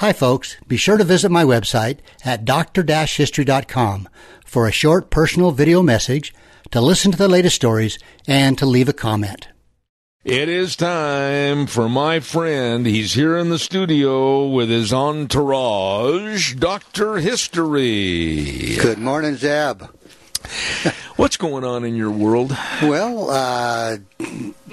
Hi, folks. Be sure to visit my website at dr-history.com for a short personal video message, to listen to the latest stories, and to leave a comment. It is time for my friend. He's here in the studio with his entourage, Dr. History. Good morning, Zeb. What's going on in your world? Well, uh,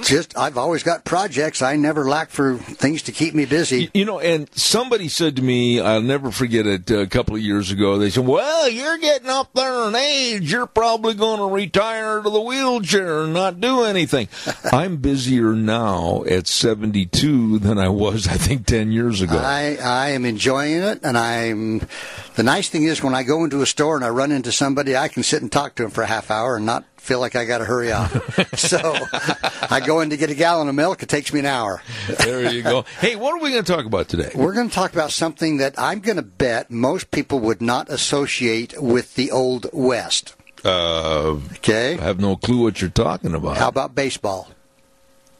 just I've always got projects. I never lack for things to keep me busy. You know, and somebody said to me, I'll never forget it. Uh, a couple of years ago, they said, "Well, you're getting up there in age. You're probably going to retire to the wheelchair and not do anything." I'm busier now at 72 than I was, I think, 10 years ago. I I am enjoying it, and I'm. The nice thing is, when I go into a store and I run into somebody, I can sit and talk to them for a half hour and not feel like I got to hurry up. so I go in to get a gallon of milk. It takes me an hour. there you go. Hey, what are we going to talk about today? We're going to talk about something that I'm going to bet most people would not associate with the Old West. Uh, okay. I have no clue what you're talking about. How about baseball?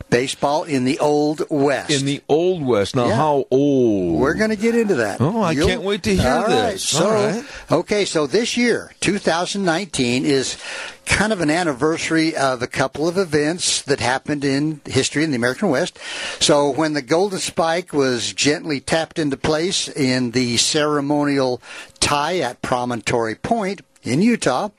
Baseball in the Old West. In the Old West. Now, yeah. how old? We're going to get into that. Oh, I You'll, can't wait to hear all this. Right. So, right. okay, so this year, 2019, is kind of an anniversary of a couple of events that happened in history in the American West. So, when the Golden Spike was gently tapped into place in the ceremonial tie at Promontory Point in Utah,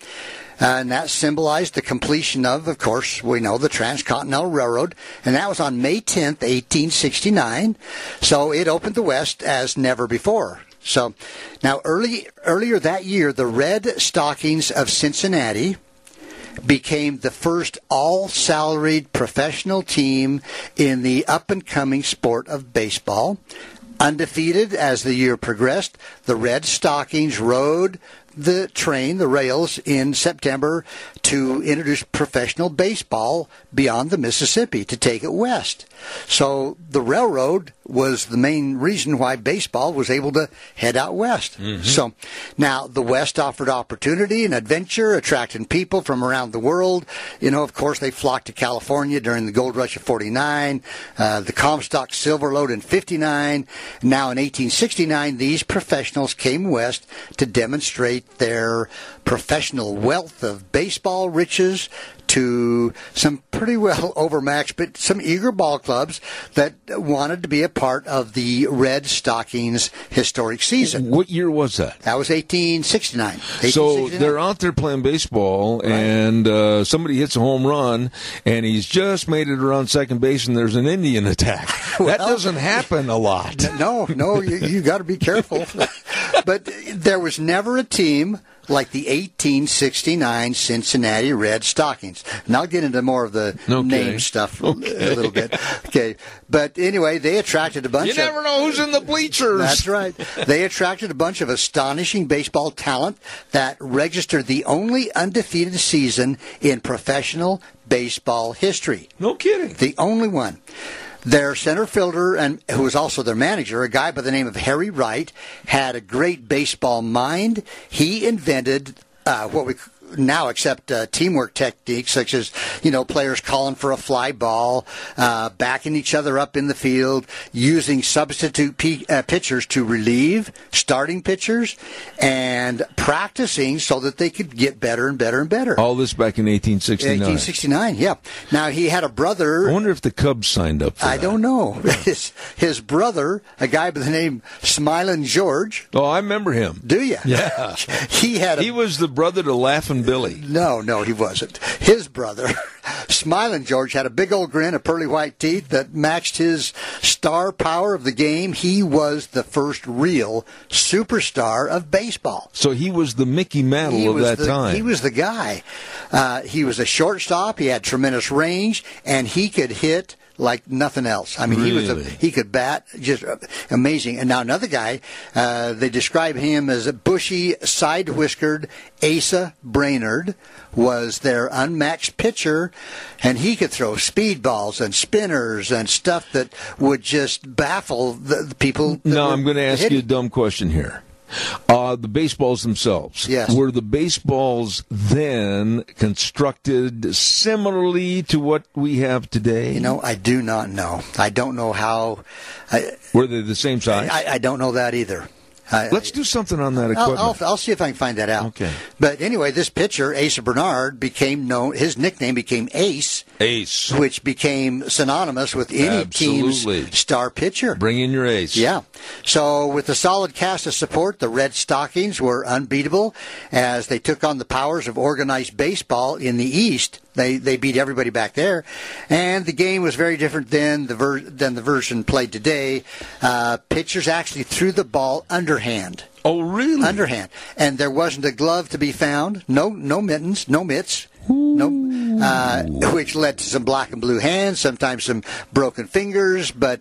Uh, and that symbolized the completion of, of course, we know the Transcontinental Railroad, and that was on May 10th, 1869. So it opened the West as never before. So now early earlier that year, the Red Stockings of Cincinnati became the first all salaried professional team in the up and coming sport of baseball. Undefeated as the year progressed, the Red Stockings rode the train, the rails, in September to introduce professional baseball beyond the Mississippi to take it west. So the railroad was the main reason why baseball was able to head out west. Mm-hmm. So now the West offered opportunity and adventure, attracting people from around the world. You know, of course, they flocked to California during the gold rush of 49, uh, the Comstock silver lode in 59. Now in 1869, these professionals came west to demonstrate their professional wealth of baseball riches to some pretty well overmatched, but some eager ball clubs that wanted to be a part of the Red Stockings historic season. What year was that? That was 1869. 1869. So they're out there playing baseball, right. and uh, somebody hits a home run, and he's just made it around second base, and there's an Indian attack. well, that doesn't happen a lot. No, no, you, you got to be careful. But there was never a team like the 1869 Cincinnati Red Stockings. And I'll get into more of the okay. name stuff okay. a little bit. Okay. But anyway, they attracted a bunch You never of, know who's in the bleachers. That's right. They attracted a bunch of astonishing baseball talent that registered the only undefeated season in professional baseball history. No kidding. The only one. Their center fielder, and who was also their manager, a guy by the name of Harry Wright, had a great baseball mind. He invented uh, what we now accept uh, teamwork techniques such as you know players calling for a fly ball, uh, backing each other up in the field, using substitute p- uh, pitchers to relieve starting pitchers, and practicing so that they could get better and better and better. All this back in 1869. 1869, yeah. Now he had a brother. I wonder if the Cubs signed up. I that. don't know. his his brother, a guy by the name Smiling George. Oh, I remember him. Do you? Yeah. he had. A, he was the brother to Laughing Billy. No, no, he wasn't. His brother, Smiling George, had a big old grin of pearly white teeth that matched his star power of the game. He was the first real superstar of baseball. So he was the Mickey Mantle he of that the, time. He was the guy. Uh, he was a shortstop. He had tremendous range, and he could hit like nothing else. I mean, really? he was a, he could bat just amazing. And now another guy, uh, they describe him as a bushy, side whiskered Asa Brainard was their unmatched pitcher, and he could throw speedballs and spinners and stuff that would just baffle the, the people. No, I'm going to ask hitting. you a dumb question here. Uh, the baseballs themselves. Yes. Were the baseballs then constructed similarly to what we have today? You know, I do not know. I don't know how. I, Were they the same size? I, I don't know that either. I, Let's do something on that I'll. I'll, I'll see if I can find that out. Okay. But anyway, this pitcher, Asa Brainard, became known. His nickname became Ace, Ace. which became synonymous with any Absolutely. team's star pitcher. Bring in your ace. Yeah. So with a solid cast of support, the Red Stockings were unbeatable as they took on the powers of organized baseball in the East. They they beat everybody back there, and the game was very different than the ver- than the version played today. Uh, pitchers actually threw the ball underhand Oh, really? underhand, and there wasn't a glove to be found. No, no mittens, no mitts. No, uh, which led to some black and blue hands, sometimes some broken fingers. But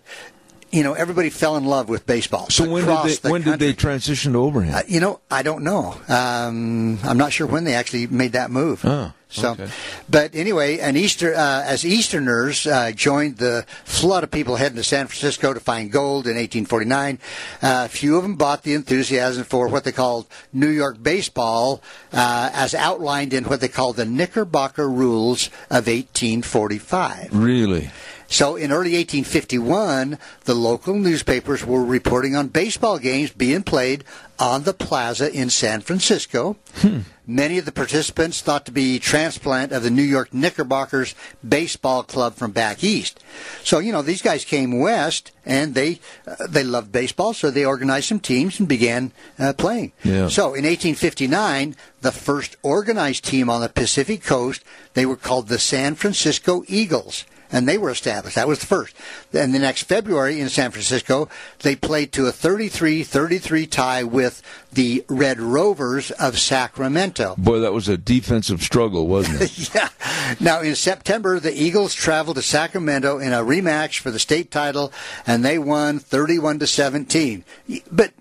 you know, everybody fell in love with baseball. so when did they the when did they transition to overhand? Uh, you know, I don't know. Um, I'm not sure when they actually made that move. Oh, so, okay. but anyway, an Easter uh, as Easterners uh, joined the flood of people heading to San Francisco to find gold in 1849. Uh, few of them bought the enthusiasm for what they called New York baseball, uh, as outlined in what they called the Knickerbocker Rules of 1845. really? So in early 1851, the local newspapers were reporting on baseball games being played on the plaza in San Francisco. Many of the participants thought to be transplant of the New York Knickerbockers baseball club from back east. So you know these guys came west and they uh, they loved baseball, so they organized some teams and began uh, playing. Yeah. So in 1859, the first organized team on the Pacific Coast, they were called the San Francisco Eagles and they were established. That was the first. Then the next February in San Francisco, they played to a 33-33 tie with the Red Rovers of Sacramento. Boy, that was a defensive struggle, wasn't it? Yeah. Now in September, the Eagles traveled to Sacramento in a rematch for the state title, and they won 31 to 17. But, but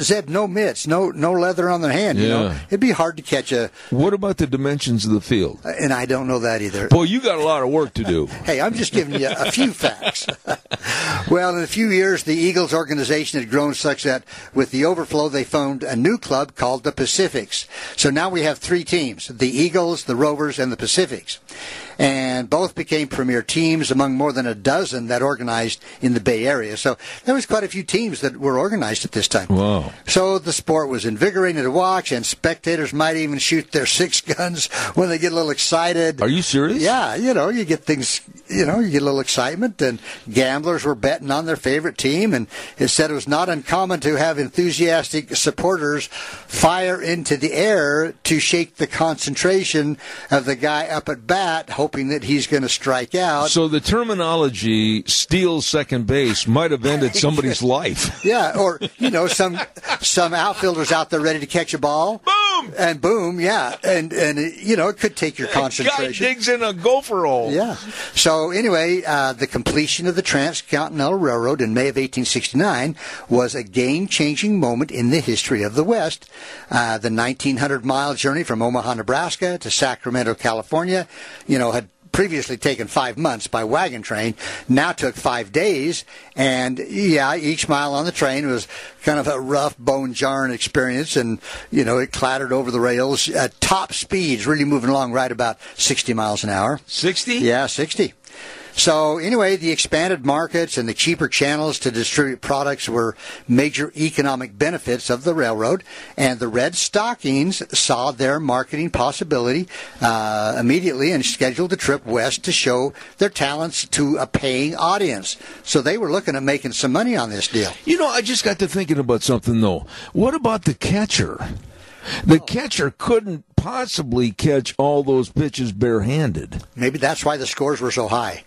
Zeb, no mitts, no no leather on their hand. You know, it'd be hard to catch a, what about the dimensions of the field? Uh, and I don't know that either. Boy, you got a lot of work to do. Hey, I'm just giving you a few facts. well, in a few years, the Eagles organization had grown such that with the overflow, they formed a new club called the Pacifics. So now we have three teams the Eagles, the Rovers, and the Pacifics. And both became premier teams among more than a dozen that organized in the Bay Area. So there was quite a few teams that were organized at this time. Wow. So the sport was invigorating to watch, and spectators might even shoot their six guns when they get a little excited. Are you serious? Yeah, you know, you get things, you know, you get a little excitement, and gamblers were betting on their favorite team, and it said it was not uncommon to have enthusiastic supporters fire into the air to shake the concentration of the guy up at bat, hoping that he's going to strike out. So the terminology "steal second base" might have ended somebody's life. Yeah, or you know, some some outfielders out there ready to catch a ball. Boom! And boom, yeah, and and you know, it could take your concentration. Guy concentration. digs in a gopher hole. Yeah. So anyway, uh, the completion of the Transcontinental Railroad in May of 1869 was a game-changing moment in the history of the West. Uh, the 1,900-mile journey from Omaha, Nebraska, to Sacramento, California, you know, had previously taken five months by wagon train now took five days and yeah each mile on the train was kind of a rough bone jarring experience and you know it clattered over the rails at top speeds really moving along right about 60 miles an hour Sixty. yeah, 60. So anyway, the expanded markets and the cheaper channels to distribute products were major economic benefits of the railroad, and the Red Stockings saw their marketing possibility uh, immediately and scheduled a trip west to show their talents to a paying audience. So they were looking at making some money on this deal. You know, I just got to thinking about something though. What about the catcher? The catcher couldn't possibly catch all those pitches barehanded. Maybe that's why the scores were so high.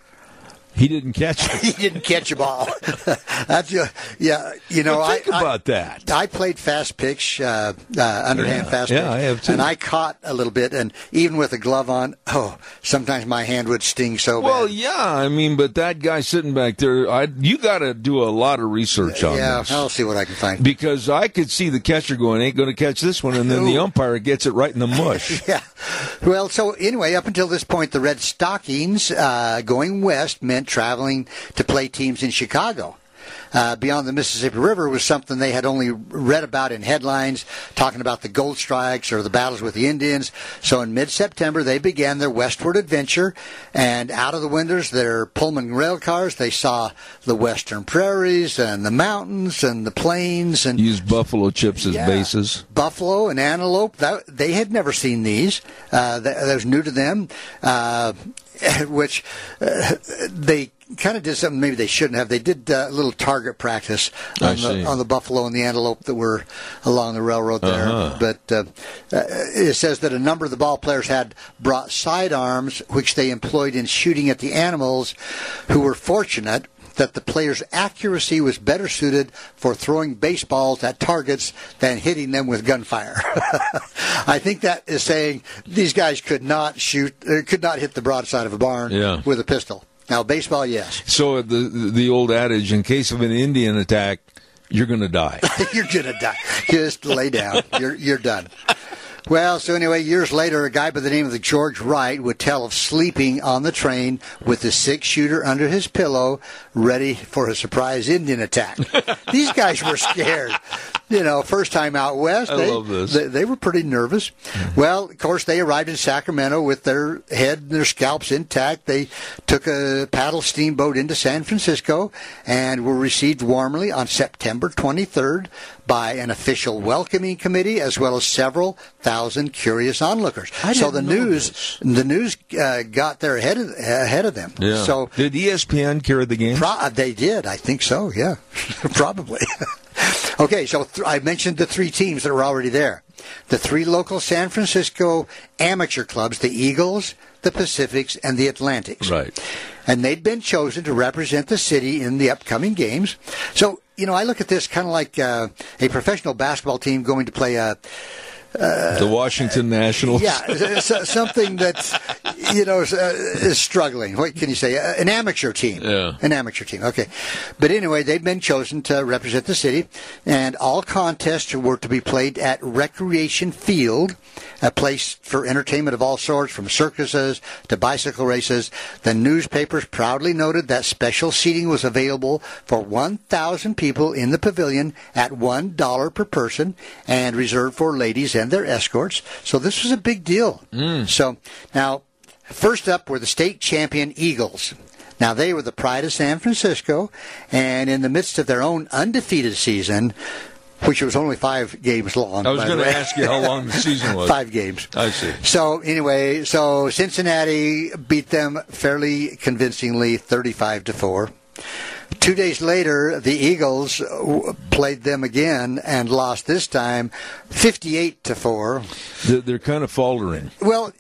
He didn't catch it. he didn't catch a ball. That's uh, yeah. You know, Well, I think I- about that. I played fast pitch, uh, uh, underhand Yeah, fast yeah, pitch. I have too. And I caught a little bit, and even with a glove on, oh, sometimes my hand would sting so Well, bad. Well, yeah, I mean, but that guy sitting back there, I you got to do a lot of research on yeah, this. I'll see what I can find. Because I could see the catcher going, ain't going to catch this one, and then the umpire gets it right in the mush. Yeah. Well, so anyway, up until this point, the Red Stockings uh, going west meant traveling to play teams in Chicago. uh, beyond the Mississippi River was something they had only read about in headlines, talking about the gold strikes or the battles with the Indians. So in mid-September, they began their westward adventure, and out of the windows, their Pullman rail cars, they saw the western prairies and the mountains and the plains and Used buffalo chips as yeah. bases. Buffalo and antelope. That, they had never seen these. Uh, that, that was new to them. Uh, which uh, they kind of did something maybe they shouldn't have. They did uh, a little target practice on the, on the buffalo and the antelope that were along the railroad there. Uh-huh. But uh, uh, it says that a number of the ball players had brought sidearms, which they employed in shooting at the animals, who were fortunate that the player's accuracy was better suited for throwing baseballs at targets than hitting them with gunfire. I think that is saying these guys could not shoot, uh, could not hit the broadside of a barn Yeah. with a pistol. Now, baseball, yes. So the the old adage, in case of an Indian attack, you're going to die. you're gonna die. Just lay down. You're you're done. Well, so anyway, years later, a guy by the name of George Wright would tell of sleeping on the train with a six shooter under his pillow, ready for a surprise Indian attack. These guys were scared. You know, first time out west, I they, love this. They, they were pretty nervous. Well, of course, they arrived in Sacramento with their head and their scalps intact. They took a paddle steamboat into San Francisco and were received warmly on September 23rd by an official welcoming committee as well as several thousand curious onlookers. I so the know news, this. the news uh, got there ahead of, ahead of them. Yeah. So did ESPN carry the game? Pro- they did. I think so. Yeah, probably. okay, so th- I mentioned the three teams that are already there. The three local San Francisco amateur clubs: the Eagles, the Pacifics, and the Atlantics. Right. And they'd been chosen to represent the city in the upcoming games. So you know, I look at this kind of like uh, a professional basketball team going to play a the Washington Nationals. yeah, something that's you know is, uh, is struggling. What can you say? Uh, An amateur team. Yeah. An amateur team. Okay, but anyway, they've been chosen to represent the city, and all contests were to be played at Recreation Field, a place for entertainment of all sorts, from circuses to bicycle races. The newspapers proudly noted that special seating was available for 1,000 people in the pavilion at one dollar per person, and reserved for ladies and their escorts. So this was a big deal. Mm. So now, first up were the state champion Eagles. Now they were the pride of San Francisco, and in the midst of their own undefeated season, which was only five games long. I was going to ask you how long the season was. Five games. I see. So anyway, so Cincinnati beat them fairly convincingly, thirty-five to four. Two days later, the Eagles uh, played them again and lost this time, fifty-eight to four. They're, they're kind of faltering. Well,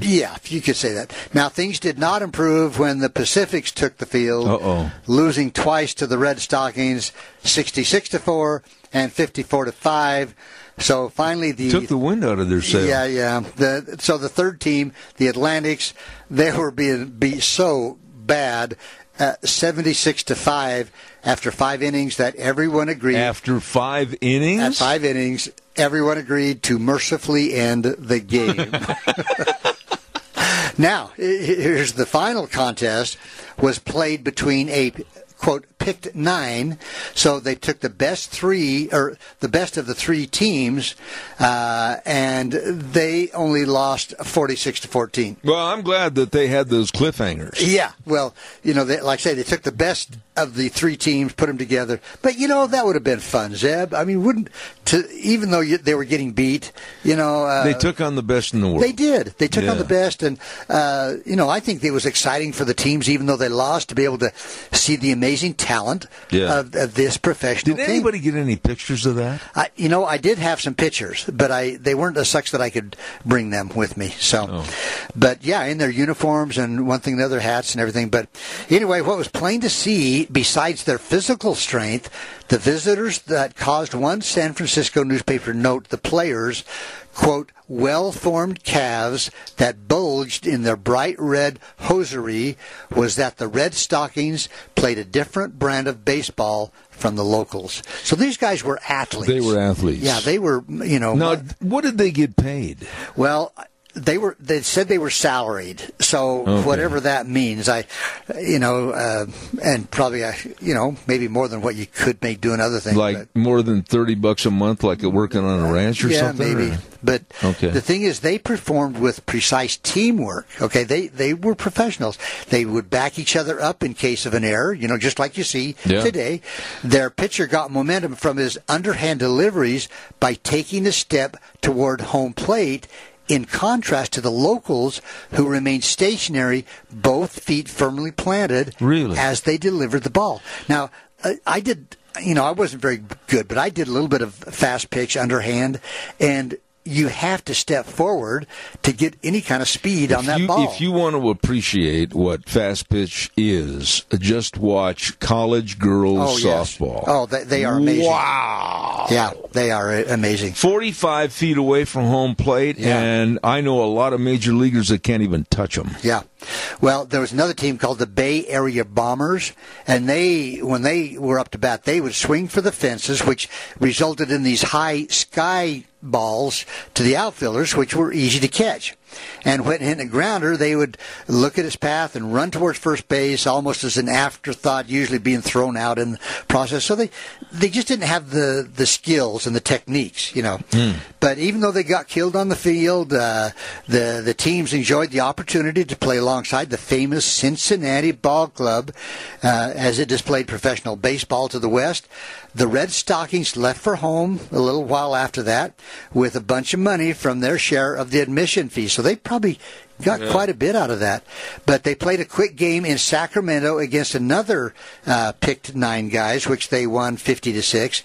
yeah, you could say that. Now things did not improve when the Pacifics took the field, Uh-oh. losing twice to the Red Stockings, sixty-six to four and fifty-four to five. So finally, the Took the wind out of their sail. yeah, yeah. The, so the third team, the Atlantics, they were being beat so bad, uh, seventy-six to five after five innings that everyone agreed. After five innings, At five innings, everyone agreed to mercifully end the game. now, here's the final contest was played between a quote picked nine so they took the best three or the best of the three teams uh, and they only lost 46 to 14 Well, I'm glad that they had those cliffhangers. yeah, well, you know, they, like I say, they took the best of the three teams, put them together. But you know, that would have been fun, Zeb. I mean, wouldn't to even though you, they were getting beat, you know, uh, They took on the best in the world. they did. They took on the best, and uh, you know, I think it was exciting for the teams, even though they lost, to be able to see the amazing talent Yeah. of, of this professional Did team. anybody get any pictures of that? I, you know, I did have some pictures, but I they weren't as such that I could bring them with me. So, Oh. but yeah, in their uniforms and one thing, the other hats and everything. But anyway, what was plain to see, besides their physical strength, the visitors that caused one San Francisco newspaper to note the players, quote, well-formed calves that bulged in their bright red hosiery was that the Red Stockings played a different brand of baseball from the locals. So these guys were athletes. They were athletes. Yeah, they were, you know. Now, what did they get paid? well, they were they said they were salaried so Okay. whatever that means i you know uh, and probably uh, you know maybe more than what you could make doing other things Like but- more than thirty bucks a month, like working on a ranch or yeah, something. maybe. or- But Okay. the thing is, they performed with precise teamwork. Okay, they they were professionals. They would back each other up in case of an error. You know, just like you see Yeah. today. Their pitcher got momentum from his underhand deliveries by taking a step toward home plate. In contrast to the locals who remained stationary, both feet firmly planted Really? as they delivered the ball. Now, I did, you know, I wasn't very good, but I did a little bit of fast pitch underhand, and you have to step forward to get any kind of speed on that you, ball. if you want to appreciate what fast pitch is, just watch college girls oh, yes. softball. Oh, they, they are amazing. Wow. Yeah, they are amazing. 45 feet away from home plate, Yeah. and I know a lot of major leaguers that can't even touch them. Yeah. Well, there was another team called the Bay Area Bombers, and they, when they were up to bat, they would swing for the fences, which resulted in these high sky balls to the outfielders, which were easy to catch. And when hitting a grounder, they would look at his path and run towards first base, almost as an afterthought, usually being thrown out in the process. So they they just didn't have the the skills and the techniques, you know. But even though they got killed on the field, uh, the the teams enjoyed the opportunity to play alongside the famous Cincinnati Ball Club uh, as it displayed professional baseball to the west. The Red Stockings left for home a little while after that with a bunch of money from their share of the admission fee. So they probably got quite a bit out of that. But they played a quick game in Sacramento against another uh, picked nine guys, which they won 50 to 6.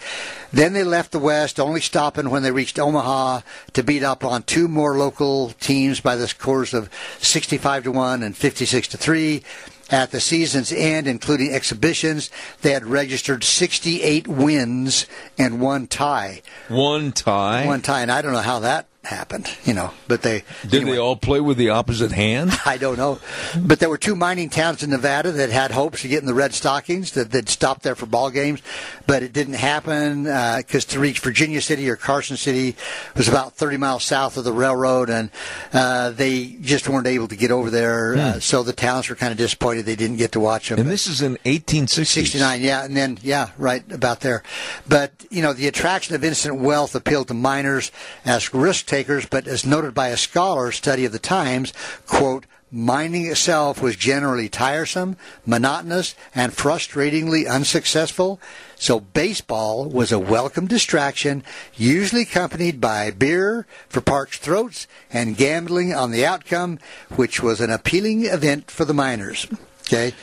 Then they left the West, only stopping when they reached Omaha to beat up on two more local teams by the scores of 65 to 1 and 56 to 3. At the season's end, including exhibitions, they had registered 68 wins and one tie. One tie. One tie, and I don't know how that happened, you know, but they Did anyway. they all play with the opposite hand? I don't know. But there were two mining towns in Nevada that had hopes of getting the Red Stockings that that stopped there for ball games, but it didn't happen because to reach Virginia City or Carson City was about 30 miles south of the railroad, and uh, they just weren't able to get over there. Uh, so the towns were kind of disappointed they didn't get to watch them. And this is in 1869, yeah, and then yeah, right about there. But you know, the attraction of instant wealth appealed to miners as risk takers, but as noted by a scholar study of the times, quote. Mining itself was generally tiresome, monotonous, and frustratingly unsuccessful, so baseball was a welcome distraction, usually accompanied by beer for parched throats and gambling on the outcome, which was an appealing event for the miners. Okay,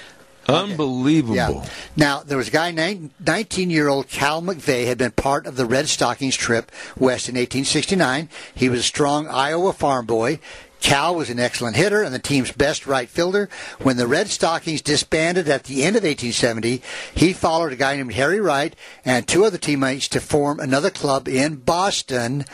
Unbelievable. yeah. Now, there was a guy, 19 year old Cal McVey, had been part of the Red Stockings trip west in 1869. He was a strong Iowa farm boy. Cal was an excellent hitter and the team's best right fielder. When the Red Stockings disbanded at the end of 1870, he followed a guy named Harry Wright and two other teammates to form another club in Boston.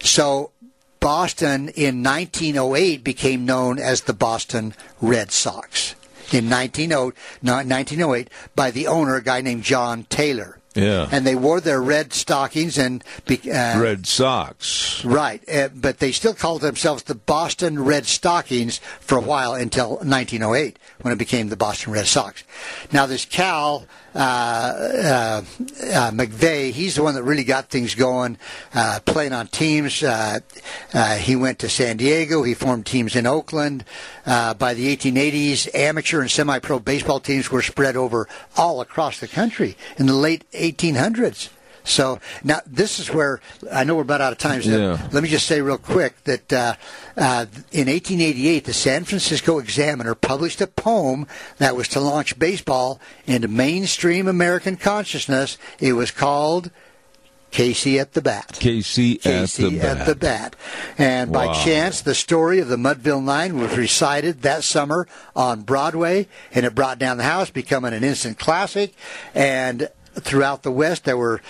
So Boston in 1908 became known as the Boston Red Sox. In 1908, 1908 by the owner, a guy named John Taylor. Yeah. And they wore their red stockings and uh, Red socks. Right, uh, but they still called themselves the Boston Red Stockings for a while until 1908 when it became the Boston Red Sox. Now this Cal uh, uh, uh, McVey, he's the one that really got things going, uh, playing on teams. He went to San Diego. He formed teams in Oakland. By the 1880s, amateur and semi-pro baseball teams were spread over all across the country in the late 1800s. So now this is where I know we're about out of time. So Yeah. Let me just say real quick that uh, uh, in 1888, the San Francisco Examiner published a poem that was to launch baseball into mainstream American consciousness. It was called Casey at the Bat. Casey, Casey at the bat. And by Wow. chance, the story of the Mudville Nine was recited that summer on Broadway, and it brought down the house, becoming an instant classic. And throughout the West. There were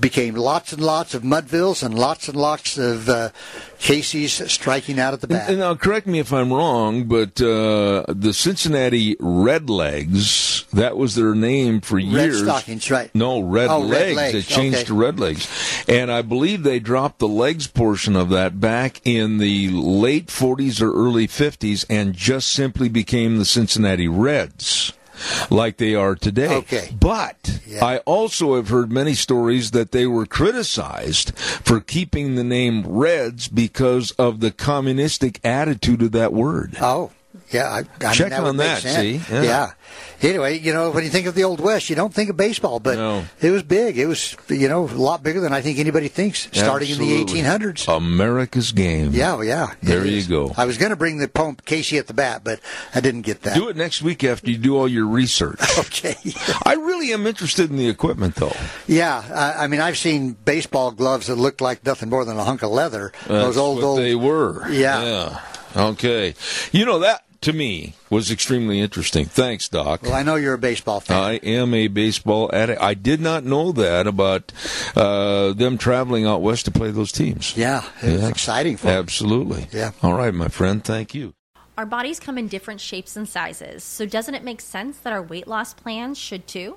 became lots and lots of Mudvilles and lots and lots of uh, Casey's striking out at the bat. And now, correct me if I'm wrong, but uh, the Cincinnati Redlegs, that was their name for Red years. Stockings, right? No, Red Oh, Red Legs. Legs, It changed okay. to Red Legs. And I believe they dropped the legs portion of that back in the late 40s or early 50s and just simply became the Cincinnati Reds. Like they are today. Okay. But Yeah. I also have heard many stories that they were criticized for keeping the name Reds because of the communistic attitude of that word. Oh, yeah. I, I Check mean, that on that, sense. see? Yeah. Yeah. Anyway, you know, when you think of the Old West, you don't think of baseball, but No. it was big. It was, you know, a lot bigger than I think anybody thinks, starting Absolutely. in the 1800s. America's game. Yeah, well, yeah. There you go. I was going to bring the poem Casey at the bat, but I didn't get that. Do it next week after you do all your research. Okay. I really am interested in the equipment, though. yeah, I, I mean, I've seen baseball gloves that looked like nothing more than a hunk of leather. Those old, old. they were. Yeah. Yeah. Okay. You know that to me was extremely interesting. Thanks, Doc. Well, I know you're a baseball fan. I am a baseball addict. I did not know that about uh, them traveling out west to play those teams. yeah, it's Yeah. exciting for me. Absolutely. Yeah. All right, my friend. Thank you. Our bodies come in different shapes and sizes, so doesn't it make sense that our weight loss plans should too?